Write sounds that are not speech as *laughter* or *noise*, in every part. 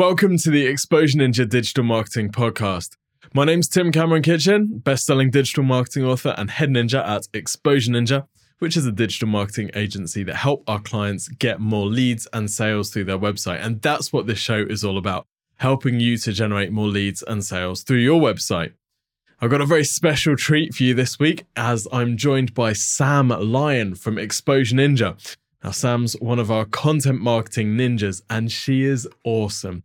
Welcome to the Exposure Ninja Digital Marketing Podcast. My name's Tim Cameron Kitchen, best-selling digital marketing author and head ninja at Exposure Ninja, which is a digital marketing agency that help our clients get more leads and sales through their website. And that's what this show is all about, helping you to generate more leads and sales through your website. I've got a very special treat for you this week as I'm joined by Sam Lyon from Exposure Ninja. Now, Sam's one of our content marketing ninjas, and she is awesome.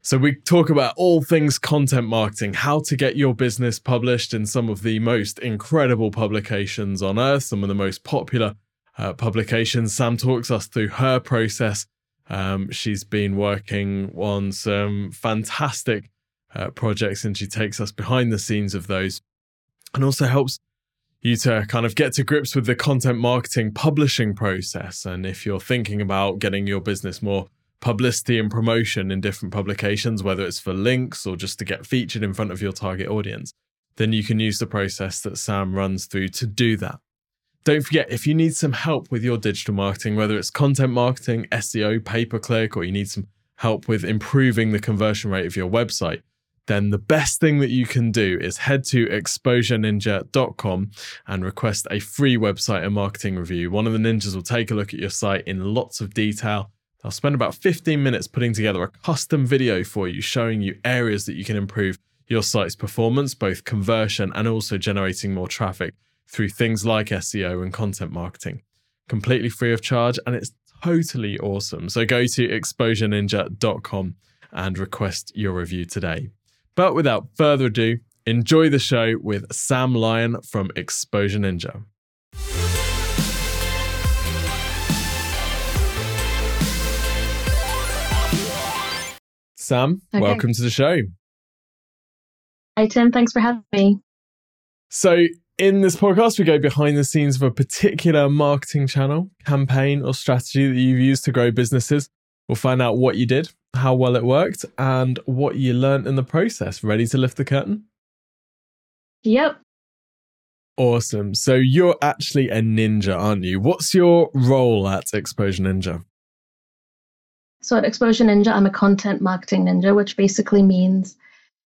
So, we talk about all things content marketing, how to get your business published in some of the most incredible publications on earth, some of the most popular uh, publications. Sam talks us through her process. Um, she's been working on some fantastic uh, projects and she takes us behind the scenes of those and also helps you to kind of get to grips with the content marketing publishing process. And if you're thinking about getting your business more publicity and promotion in different publications, whether it's for links or just to get featured in front of your target audience, then you can use the process that Sam runs through to do that. Don't forget, if you need some help with your digital marketing, whether it's content marketing, SEO, pay per click, or you need some help with improving the conversion rate of your website, then the best thing that you can do is head to exposureninja.com and request a free website and marketing review. One of the ninjas will take a look at your site in lots of detail. They'll spend about 15 minutes putting together a custom video for you, showing you areas that you can improve your site's performance, both conversion and also generating more traffic through things like SEO and content marketing. Completely free of charge, and it's totally awesome. So go to exposureninja.com and request your review today. But without further ado, enjoy the show with Sam Lyon from Exposure Ninja. Sam, okay. welcome to the show. Hi, Tim. Thanks for having me. So, in this podcast, we go behind the scenes of a particular marketing channel, campaign, or strategy that you've used to grow businesses. We'll find out what you did, how well it worked, and what you learned in the process. Ready to lift the curtain? Yep. Awesome. So you're actually a ninja, aren't you? What's your role at Exposure Ninja? So at Exposure Ninja, I'm a content marketing ninja, which basically means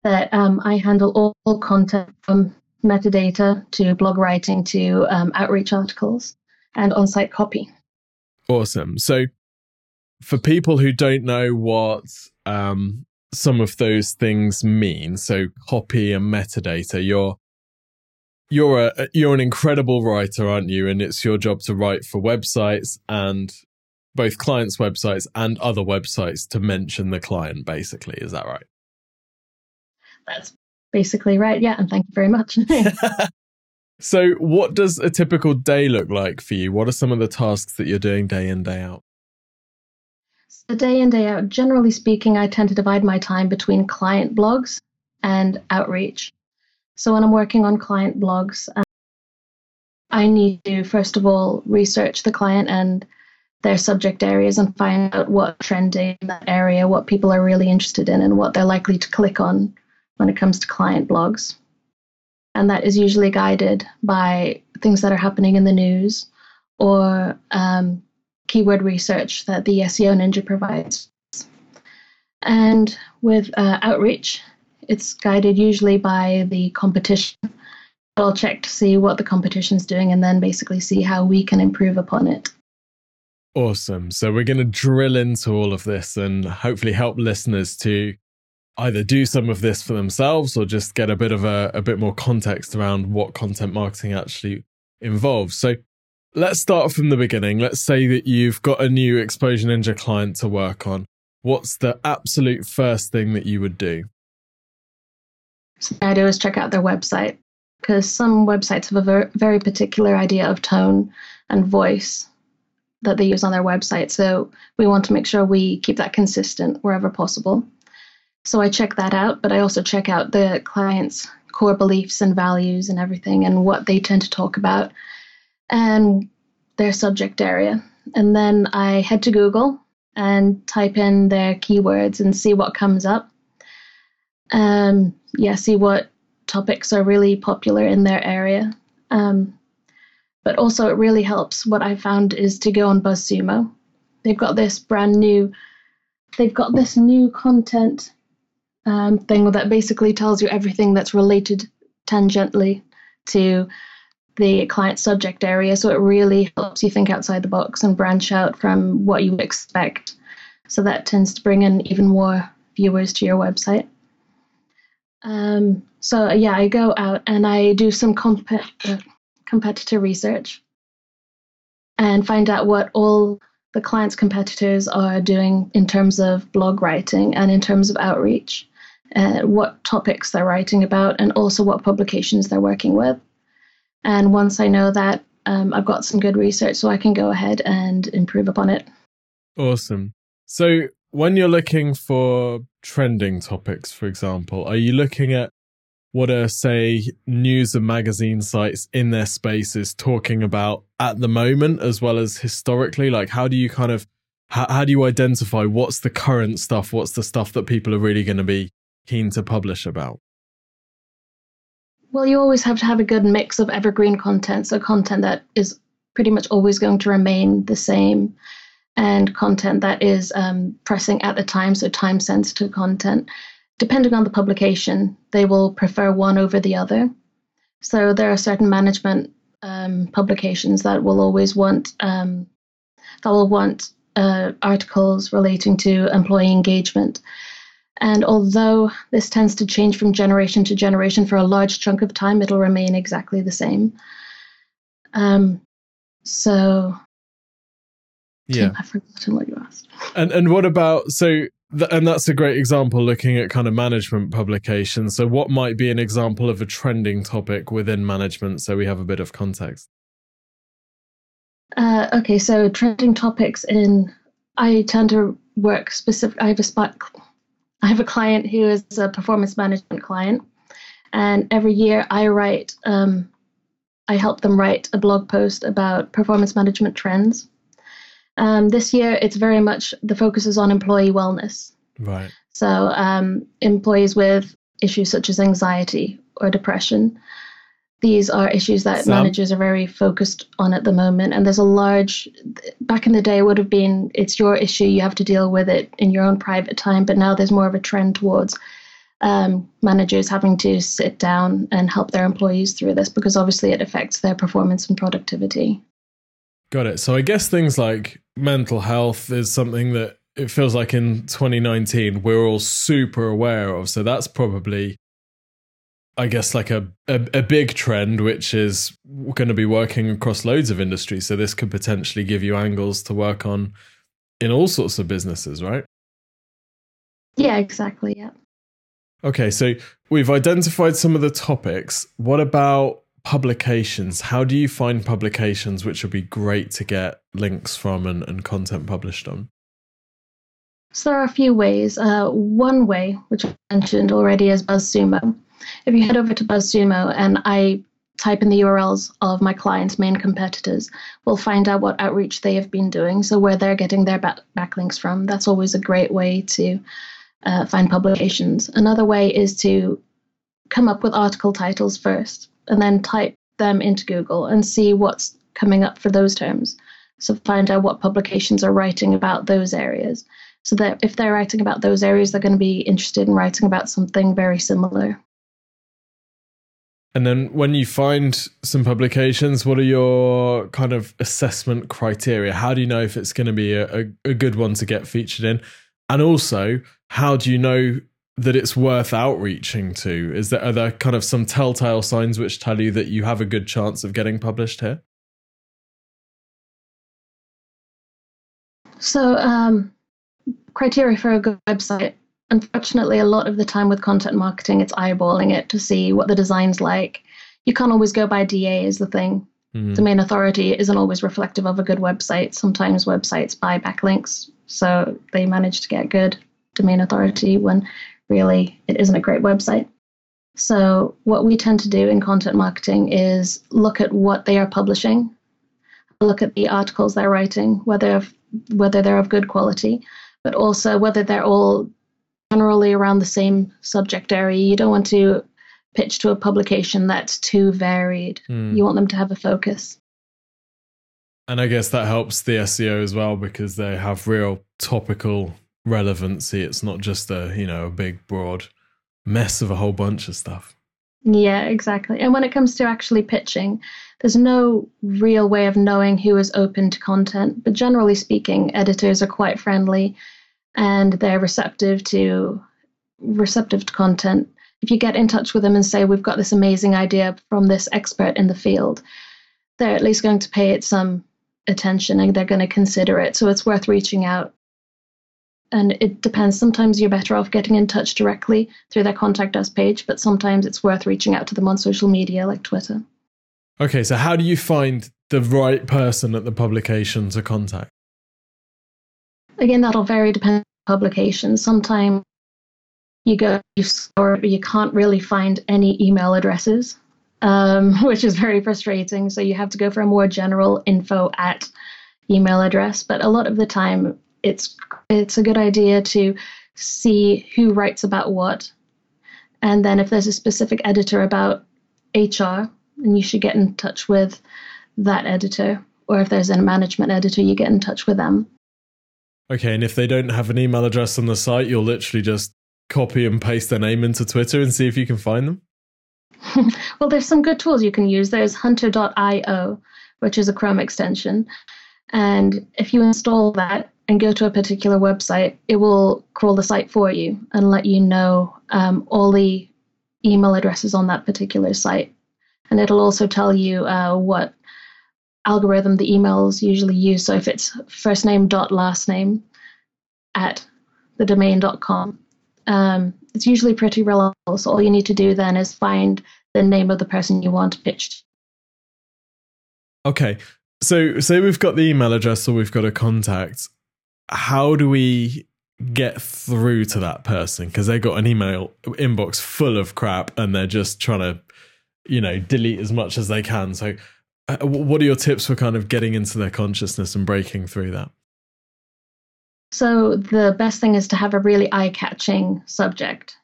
that um, I handle all, all, content from metadata to blog writing to um, outreach articles and on site copy. Awesome. So for people who don't know what um, some of those things mean, so copy and metadata, you're you're a you're an incredible writer, aren't you? And it's your job to write for websites and both clients' websites and other websites to mention the client. Basically, is that right? That's basically right. Yeah, and thank you very much. *laughs* *laughs* so, what does a typical day look like for you? What are some of the tasks that you're doing day in day out? So day in, day out, generally speaking, I tend to divide my time between client blogs and outreach. So when I'm working on client blogs, um, I need to, first of all, research the client and their subject areas and find out what trending in that area, what people are really interested in, and what they're likely to click on when it comes to client blogs. And that is usually guided by things that are happening in the news or um, keyword research that the SEO Ninja provides. And with uh, outreach, it's guided usually by the competition. I'll check to see what the competition is doing and then basically see how we can improve upon it. Awesome. So we're going to drill into all of this and hopefully help listeners to either do some of this for themselves or just get a bit of a, a bit more context around what content marketing actually involves. So Let's start from the beginning. Let's say that you've got a new Exposure Ninja client to work on. What's the absolute first thing that you would do? So the idea is check out their website because some websites have a very, very particular idea of tone and voice that they use on their website. So we want to make sure we keep that consistent wherever possible. So I check that out, but I also check out the client's core beliefs and values and everything and what they tend to talk about and their subject area. And then I head to Google and type in their keywords and see what comes up. Um, yeah, see what topics are really popular in their area. Um, but also, it really helps. What I found is to go on BuzzSumo. They've got this brand new they've got this new content um, thing that basically tells you everything that's related tangentially to the client subject area. So it really helps you think outside the box and branch out from what you expect. So that tends to bring in even more viewers to your website. Um, so yeah, I go out and I do some comp- uh, competitor research and find out what all the client's competitors are doing in terms of blog writing and in terms of outreach, uh, what topics they're writing about, and also what publications they're working with. And once I know that, um, I've got some good research, so I can go ahead and improve upon it. Awesome. So, when you're looking for trending topics, for example, are you looking at what are, say, news and magazine sites in their spaces talking about at the moment as well as historically? Like, how do you kind of how, how do you identify what's the current stuff? What's the stuff that people are really going to be keen to publish about? Well, you always have to have a good mix of evergreen content, so content that is pretty much always going to remain the same, and content that is um, pressing at the time, so time sensitive content depending on the publication, they will prefer one over the other. So there are certain management um, publications that will always want um, that will want uh, articles relating to employee engagement. And although this tends to change from generation to generation for a large chunk of time, it'll remain exactly the same. Um, so, yeah, I've forgotten what you asked. And and what about so and that's a great example looking at kind of management publications. So, what might be an example of a trending topic within management so we have a bit of context? Uh, okay, so trending topics in I tend to work specific. I have a spot. I have a client who is a performance management client, and every year I write. Um, I help them write a blog post about performance management trends. Um, this year, it's very much the focus is on employee wellness. Right. So, um, employees with issues such as anxiety or depression, these are issues that managers are very focused on at the moment. And there's a large, back in the day, would have been it's your issue, you have to deal with it in your own private time. But now there's more of a trend towards um, managers having to sit down and help their employees through this because obviously it affects their performance and productivity. Got it. So I guess things like mental health is something that it feels like in 2019 we're all super aware of. So that's probably, I guess, like a, a, a big trend, which is going to be working across loads of industries. So this could potentially give you angles to work on in all sorts of businesses, right? Yeah, exactly. Yeah. Okay, so we've identified some of the topics. What about publications, how do you find publications which would be great to get links from and, and content published on? So there are a few ways. Uh, one way, which I mentioned already, is BuzzSumo. If you head over to BuzzSumo and I type in the URLs of my clients' main competitors, we'll find out what outreach they have been doing, so where they're getting their back- backlinks from. That's always a great way to uh, find publications. Another way is to come up with article titles first and then type them into Google and see what's coming up for those terms. So find out what publications are writing about those areas. So that if they're writing about those areas, they're going to be interested in writing about something very similar. And then when you find some publications, what are your kind of assessment criteria? How do you know if it's going to be a, a, a good one to get featured in? And also, how do you know that it's worth outreaching to? Is there are there kind of some telltale signs which tell you that you have a good chance of getting published here? So, um, criteria for a good website. Unfortunately, a lot of the time with content marketing, it's eyeballing it to see what the design's like. You can't always go by DA, is the thing. Mm-hmm. Domain authority isn't always reflective of a good website. Sometimes websites buy backlinks, so they manage to get good domain authority when really, it isn't a great website. So, what we tend to do in content marketing is look at what they are publishing, look at the articles they're writing, whether whether they're of good quality, but also whether they're all generally around the same subject area. You don't want to pitch to a publication that's too varied. Mm. You want them to have a focus. And I guess that helps the SEO as well because they have real topical relevancy. It's not just a, you know, a big, broad mess of a whole bunch of stuff. Yeah, exactly. And when it comes to actually pitching, there's no real way of knowing who is open to content. But generally speaking, editors are quite friendly and they're receptive to receptive to content. If you get in touch with them and say, We've got this amazing idea from this expert in the field, they're at least going to pay it some attention and they're going to consider it. So it's worth reaching out. And it depends. Sometimes you're better off getting in touch directly through their contact us page, but sometimes it's worth reaching out to them on social media like Twitter. Okay, so how do you find the right person at the publication to contact? Again, that'll vary depending on publication. Sometimes you go or you can't really find any email addresses um, *laughs* which is very frustrating. So you have to go for a more general info at email address. But a lot of the time, it's it's a good idea to see who writes about what, and then if there's a specific editor about HR, then you should get in touch with that editor. Or if there's a management editor, you get in touch with them. Okay, and if they don't have an email address on the site, you'll literally just copy and paste their name into Twitter and see if you can find them. *laughs* well, there's some good tools you can use. There's hunter.io, which is a Chrome extension. And if you install that and go to a particular website, it will crawl the site for you and let you know um, all the email addresses on that particular site. And it'll also tell you uh, what algorithm the emails usually use. So if it's first name dot last name at the domain.com, um, it's usually pretty reliable. So all you need to do then is find the name of the person you want pitched. Okay. So say we've got the email address or we've got a contact. How do we get through to that person? Because they got an email inbox full of crap and they're just trying to, you know, delete as much as they can. So what are your tips for kind of getting into their consciousness and breaking through that? So the best thing is to have a really eye-catching subject.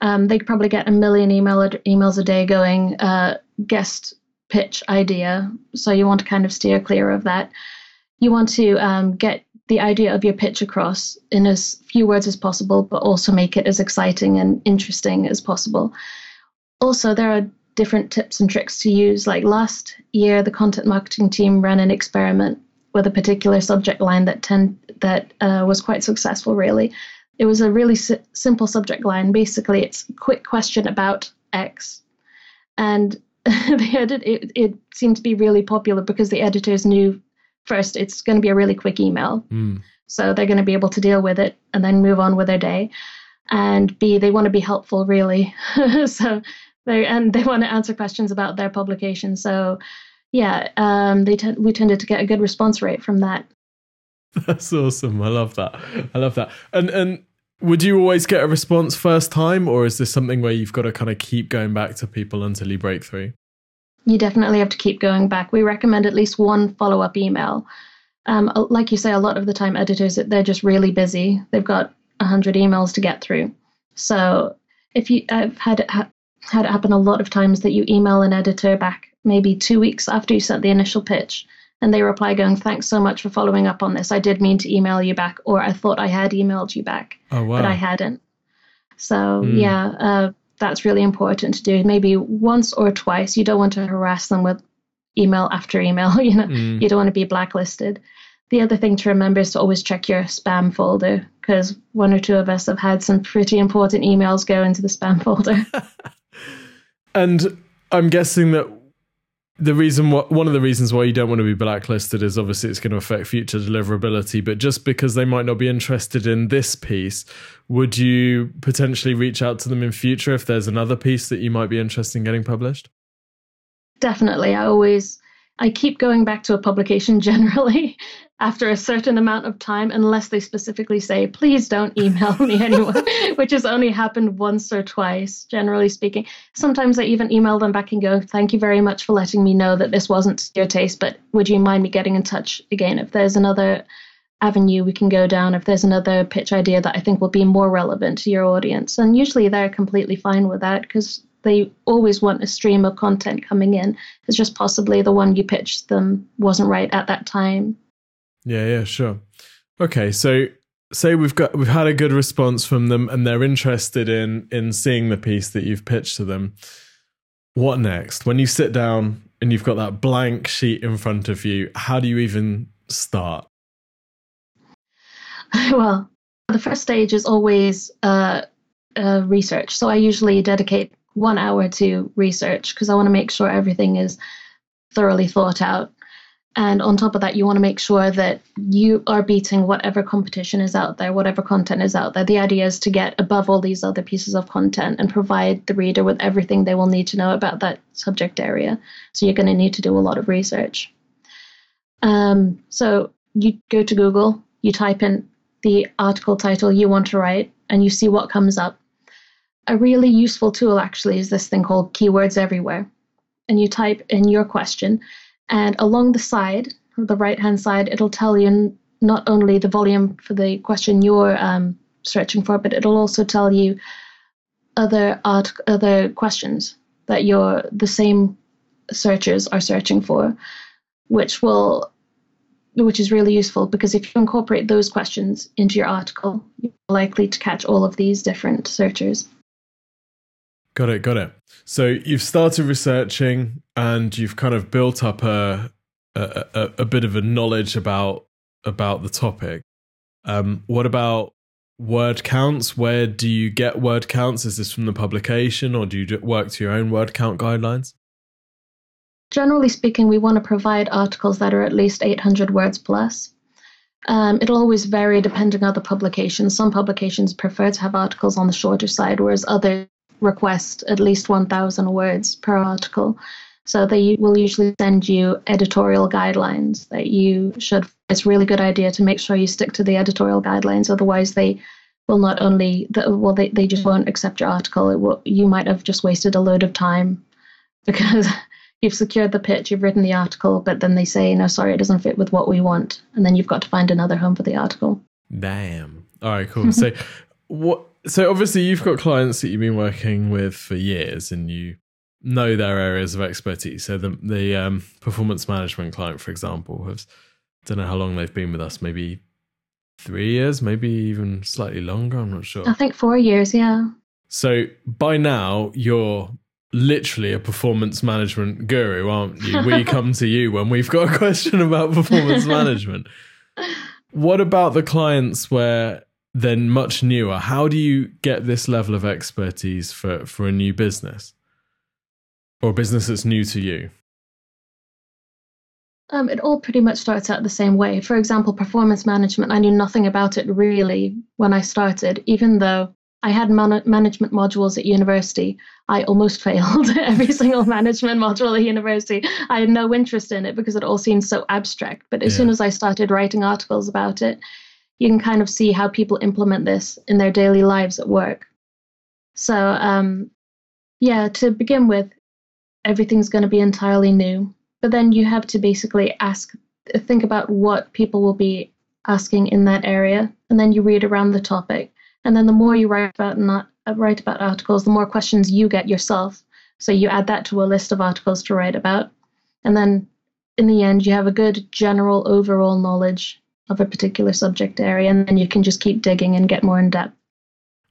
Um, they probably get a million email ad- emails a day going uh, guest pitch idea. So you want to kind of steer clear of that. You want to um, get the idea of your pitch across in as few words as possible, but also make it as exciting and interesting as possible. Also, there are different tips and tricks to use. Like last year, the content marketing team ran an experiment with a particular subject line that tend that uh, was quite successful. Really, it was a really si- simple subject line. Basically, it's a quick question about X, and *laughs* the edit it, it seemed to be really popular because the editors knew first it's going to be a really quick email, mm. so they're going to be able to deal with it and then move on with their day. And B, they want to be helpful, really. *laughs* so they and they want to answer questions about their publication. So yeah, um, they t- we tended to get a good response rate from that. *laughs* That's awesome. I love that. I love that. And and would you always get a response first time, or is this something where you've got to kind of keep going back to people until you break through? You definitely have to keep going back. We recommend at least one follow up email. Um, like you say, a lot of the time editors they're just really busy. They've got hundred emails to get through. So if you, I've had had it happen a lot of times that you email an editor back maybe two weeks after you sent the initial pitch. And they reply going, Thanks so much for following up on this. I did mean to email you back, or I thought I had emailed you back, oh, wow. but I hadn't. So, mm. yeah, uh, that's really important to do. Maybe once or twice. You don't want to harass them with email after email. *laughs* You know, mm. you don't want to be blacklisted. The other thing to remember is to always check your spam folder because one or two of us have had some pretty important emails go into the spam folder. *laughs* and I'm guessing that the reason one of the reasons why you don't want to be blacklisted is obviously it's going to affect future deliverability but just because they might not be interested in this piece would you potentially reach out to them in future if there's another piece that you might be interested in getting published? Definitely i always i keep going back to a publication *laughs* generally after a certain amount of time unless they specifically say please don't email me *laughs* anymore which has only happened once or twice generally speaking. Sometimes i even email them back and go thank you very much for letting me know that this wasn't your taste but would you mind me getting in touch again? If there's another avenue we can go down if there's another pitch idea that i think will be more relevant to your audience. And usually they're completely fine with that because they always want a stream of content coming in. It's just possibly the one you pitched them wasn't right at that time. Yeah, yeah, sure. Okay, so say we've got we've had a good response from them and they're interested in in seeing the piece that you've pitched to them. What next? When you sit down and you've got that blank sheet in front of you how do you even start? *laughs* Well the first stage is always uh, uh, research. So i usually dedicate one hour to research because i want to make sure everything is thoroughly thought out and on top of that, you want to make sure that you are beating whatever competition is out there, whatever content is out there. The idea is to get above all these other pieces of content and provide the reader with everything they will need to know about that subject area. So you're going to need to do a lot of research. Um, so you go to Google, you type in the article title you want to write, and you see what comes up. A really useful tool actually is this thing called Keywords Everywhere. And you type in your question and along the side, the right hand side, it'll tell you not only the volume for the question you're um, searching for, but it'll also tell you other art, other questions that your the same searchers are searching for, which will which is really useful because if you incorporate those questions into your article, you're likely to catch all of these different searchers. Got it, got it. So you've started researching and you've kind of built up a a, a, a bit of a knowledge about about the topic. Um, what about word counts? Where do you get word counts? Is this from the publication or do you work to your own word count guidelines? Generally speaking, we want to provide articles that are at least 800 words plus. Um, it'll always vary depending on the publication. Some publications prefer to have articles on the shorter side, whereas others request at least 1,000 words per article. So they will usually send you editorial guidelines that you should. It's a really good idea to make sure you stick to the editorial guidelines. Otherwise, they will not only well they, they just won't accept your article. Will, you might have just wasted a load of time *laughs* because you've secured the pitch, you've written the article, but then they say no, sorry, it doesn't fit with what we want, and then you've got to find another home for the article. Damn. All right, cool. so *laughs* what so obviously you've got clients that you've been working with for years and you know their areas of expertise. So the the um, performance management client, for example, has don't know how long they've been with us, maybe three years, maybe even slightly longer. I'm not sure. I think four years, yeah. So by now you're literally a performance management guru, aren't you? We *laughs* come to you when we've got a question about performance *laughs* management. What about the clients where then much newer. How do you get this level of expertise for, for a new business or a business that's new to you? Um, it all pretty much starts out the same way. For example, performance management, I knew nothing about it really when I started, even though I had man- management modules at university. I almost *laughs* failed every single management module at university. I had no interest in it because it all seemed so abstract. But as yeah. soon as I started writing articles about it, you can kind of see how people implement this in their daily lives at work. So, um, yeah, to begin with, everything's going to be entirely new. But then you have to basically ask, think about what people will be asking in that area, and then you read around the topic. And then the more you write about not uh, write about articles, the more questions you get yourself. So you add that to a list of articles to write about, and then in the end, you have a good general overall knowledge of a particular subject area, and then you can just keep digging and get more in depth.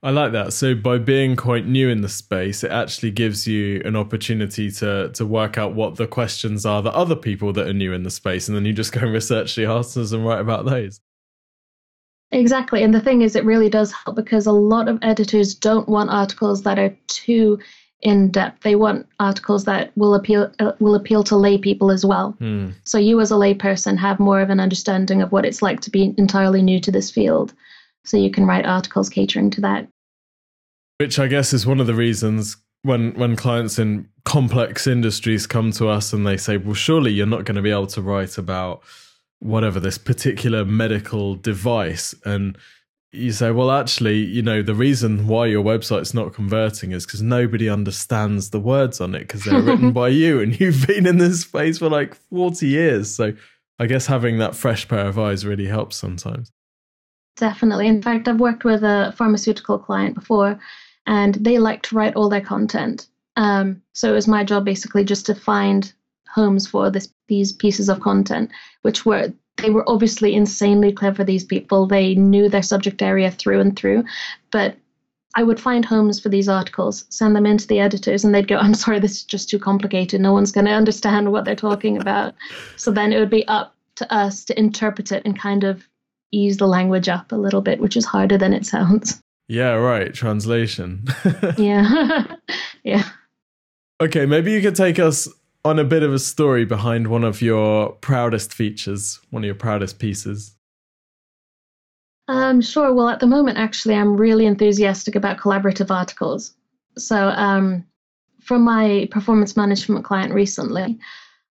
I like that. So by being quite new in the space, it actually gives you an opportunity to to work out what the questions are that other people that are new in the space, and then you just go and research the answers and write about those. Exactly. And the thing is, it really does help because a lot of editors don't want articles that are too in depth. They want articles that will appeal uh, will appeal to lay people as well. Mm. So you as a layperson have more of an understanding of what it's like to be entirely new to this field. So you can write articles catering to that. Which I guess is one of the reasons when when clients in complex industries come to us and they say, "Well, surely you're not going to be able to write about whatever this particular medical device." And you say, well, actually, you know, the reason why your website's not converting is because nobody understands the words on it because they're written *laughs* by you and you've been in this space for like 40 years. So I guess having that fresh pair of eyes really helps sometimes. Definitely. In fact, I've worked with a pharmaceutical client before and they like to write all their content. Um, so it was my job basically just to find homes for this, these pieces of content, which were they were obviously insanely clever, these people. They knew their subject area through and through. But I would find homes for these articles, send them into the editors, and they'd go, I'm sorry, this is just too complicated. No one's going to understand what they're talking about. so then it would be up to us to interpret it and kind of ease the language up a little bit, which is harder than it sounds. Yeah, right. Translation. *laughs* yeah. *laughs* yeah. Okay, maybe you could take us on a bit of a story behind one of your proudest features, one of your proudest pieces. Um, sure. Well, at the moment, actually, I'm really enthusiastic about collaborative articles. So, um, from my performance management client recently,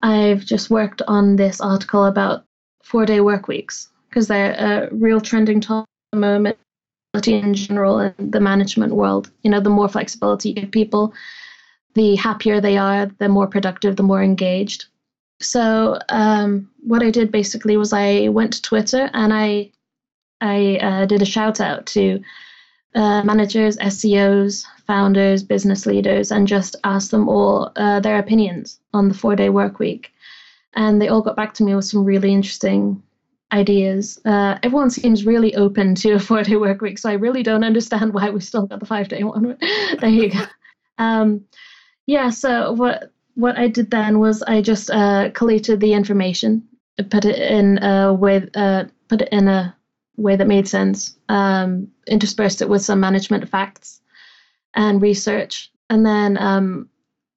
I've just worked on this article about four day work weeks because they're a real trending topic at the moment in general in the management world. You know, the more flexibility you give people, the happier they are, the more productive, the more engaged. So um, what I did basically was I went to Twitter and I I uh, did a shout out to uh, managers, SEOs, founders, business leaders, and just asked them all uh, their opinions on the four day work week. And they all got back to me with some really interesting ideas. Uh, everyone seems really open to a four day work week, so I really don't understand why we still got the five day one. *laughs* there you go. Um, yeah, so what what I did then was I just uh, collated the information, put it in a way, uh, put it in a way that made sense, um, interspersed it with some management facts and research, and then um,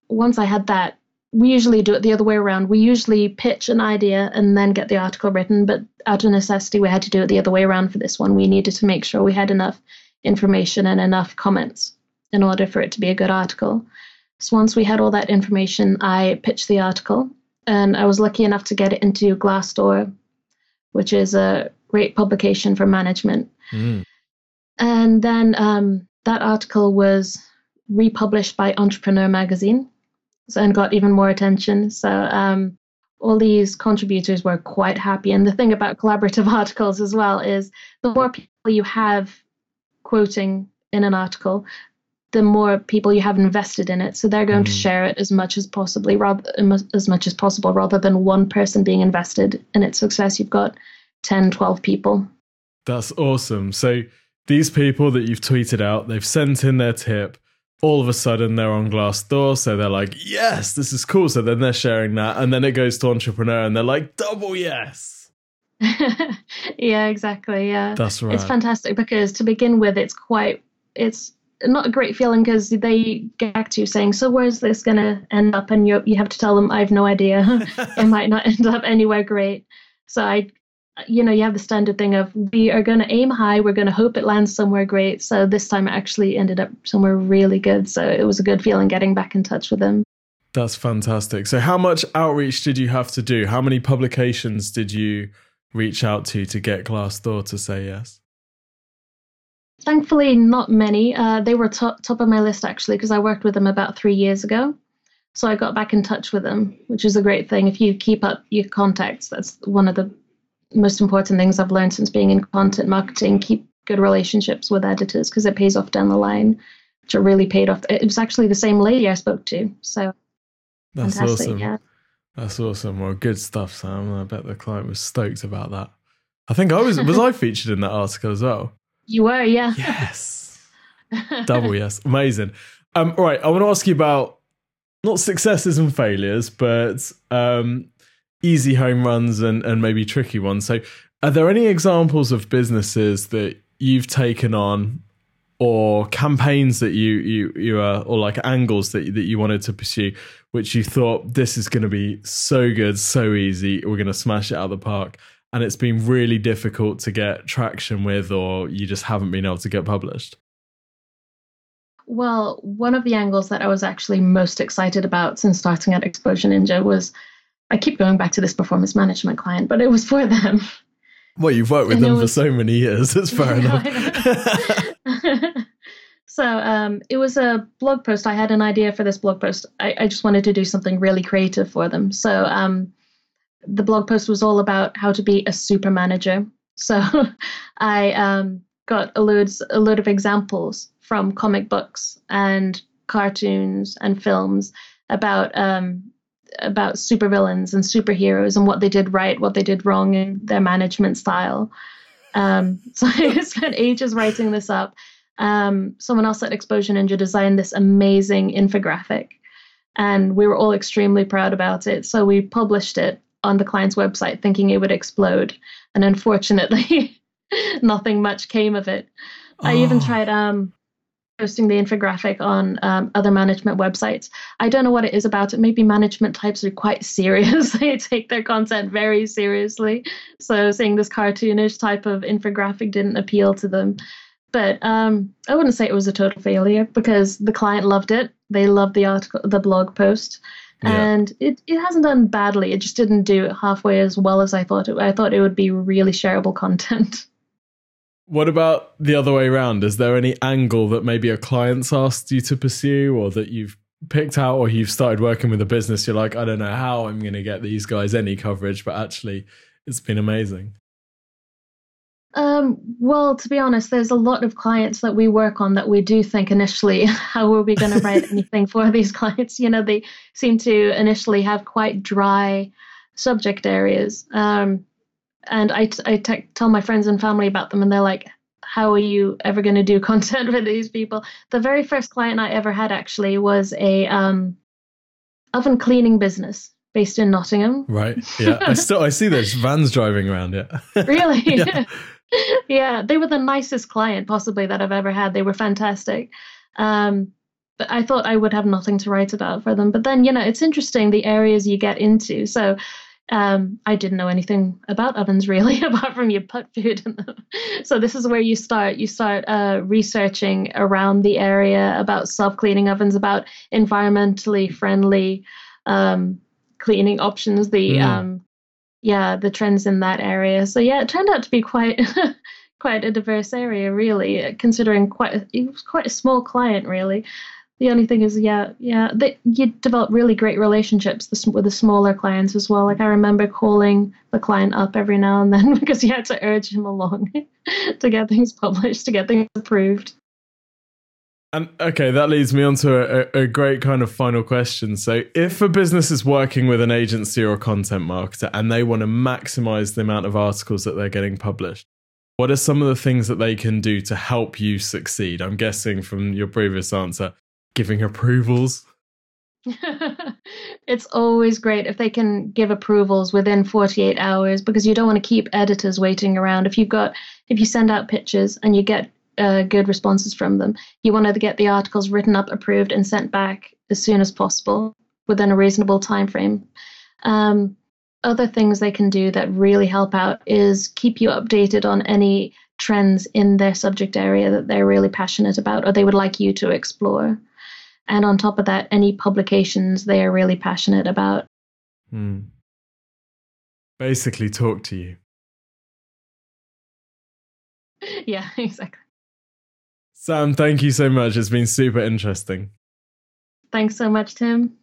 once I had that, we usually do it the other way around. We usually pitch an idea and then get the article written, but out of necessity, we had to do it the other way around for this one. We needed to make sure we had enough information and enough comments in order for it to be a good article. So once we had all that information, I pitched the article, and I was lucky enough to get it into Glassdoor, which is a great publication for management. Mm. And then um, that article was republished by Entrepreneur Magazine and got even more attention. So um, all these contributors were quite happy. And the thing about collaborative *laughs* articles as well is the more people you have quoting in an article, the more people you have invested in it. So they're going mm. to share it as much as possibly rather as much as possible rather than one person being invested in its success. You've got 10, 12 people. That's awesome. So these people that you've tweeted out, they've sent in their tip. All of a sudden, they're on glass Glassdoor, so they're like, "Yes, this is cool." So then they're sharing that, and then it goes to Entrepreneur, and they're like, "Double yes." *laughs* yeah, exactly. Yeah, that's right. It's fantastic because to begin with, it's quite it's not a great feeling because they get back to you saying, "So where's this going to end up?" And you you have to tell them, "I have no idea. *laughs* it might not end up anywhere great." So I, you know, you have the standard thing of we are going to aim high, we're going to hope it lands somewhere great. So this time it actually ended up somewhere really good. So it was a good feeling getting back in touch with them. That's fantastic. So how much outreach did you have to do? How many publications did you reach out to to get Glassdoor to say yes? Thankfully, not many. Uh, they were top, top of my list actually because I worked with them about three years ago. So I got back in touch with them, which is a great thing. If you keep up your contacts, that's one of the most important things I've learned since being in content marketing. Keep good relationships with editors because it pays off down the line, which it really paid off. It was actually the same lady I spoke to. So that's fantastic, awesome. Yeah. That's awesome. Well, good stuff, Sam. I bet the client was stoked about that. I think I was was I featured in that article as well. You were, yeah. Yes. *laughs* Double yes. Amazing. Um, all right, I want to ask you about not successes and failures, but um, easy home runs and, and maybe tricky ones. So, are there any examples of businesses that you've taken on or campaigns that you you you are or like angles that that you wanted to pursue which you thought this is going to be so good so easy we're going to smash it out of the park and it's been really difficult to get traction with, or you just haven't been able to get published? Well, one of the angles that I was actually most excited about since starting at Exposure Ninja was I keep going back to this performance management client, but it was for them. Well, you've worked with and them was, for so many years. That's *laughs* fair enough. *laughs* so um, it was a blog post. I had an idea for this blog post. I, I just wanted to do something really creative for them. So um, the blog post was all about how to be a super manager. So *laughs* I um, got a load, a load of examples from comic books and cartoons and films about um, about supervillains and superheroes and what they did right, what they did wrong, and their management style. Um, *laughs* so I *laughs* spent ages writing this up. Um, someone else at Exposure Ninja designed this amazing infographic, and we were all extremely proud about it. So we published it on the client's website, thinking it would explode, and unfortunately, *laughs* nothing much came of it. Oh. I even oh. tried um, posting the infographic on um, other management websites. I don't know what it is about it. Maybe management types are quite *laughs* serious. they take their content very seriously. So seeing this cartoonish type of infographic didn't appeal to them. But um, I wouldn't say it was a total failure because the client loved it. They loved the article, the blog post, yeah. and it, it hasn't done badly. It just didn't do halfway as well as I thought it. I thought it would be really shareable content. *laughs* What about the other way around? Is there any angle that maybe a client's asked you to pursue or that you've picked out or you've started working with a business? You're like, I don't know how I'm going to get these guys any coverage, but actually it's been amazing. Um, well, to be honest, there's a lot of clients that we work on that we do think initially, *laughs* how are we going to write *laughs* anything for these clients? You know, they seem to initially have quite dry subject areas. Um, and I, I t- tell my friends and family about them, and they're like, "How are you ever going to do *laughs* content for these people?" The very first client I ever had actually was a um, oven cleaning business based in Nottingham. Right. Yeah. I still I see those vans driving around. Yeah. really. yeah. Yeah. They were the nicest client possibly that I've ever had. They were fantastic. Um, but I thought I would have nothing to write about for them. But then, you know, it's interesting the areas you get into. So um, I didn't know anything about ovens really, *laughs* apart from you put food in them. So this is where you start. You start uh, researching around the area about self-cleaning ovens, about environmentally friendly um, cleaning options. The mm. um, yeah, the trends in that area. So yeah, it turned out to be quite *laughs* quite a diverse area, really, considering quite it was quite a small client, really. The only thing is, yeah, yeah, they, you develop really great relationships with the smaller clients as well. Like I remember calling the client up every now and then *laughs* because you had to urge him along *laughs* to get things published, to get things approved. And okay, that leads me on to a, a, great kind of final question. So, if a business is working with an agency or a content marketer and they want to maximize the amount of articles that they're getting published, what are some of the things that they can do to help you succeed? I'm guessing from your previous answer, giving approvals. *laughs* it's always great if they can give approvals within 48 hours because you don't want to keep editors waiting around. If you've got, if you send out pitches and you get uh, good responses from them, you want to get the articles written up, approved, and sent back as soon as possible within a reasonable time frame. Um, other things they can do that really help out is keep you updated on any trends in their subject area that they're really passionate about or they would like you to explore. And on top of that, any publications they are really passionate about. Hmm. Basically, talk to you. *laughs* Yeah, *laughs* exactly. Sam, thank you so much. It's been super interesting. Thanks so much, Tim.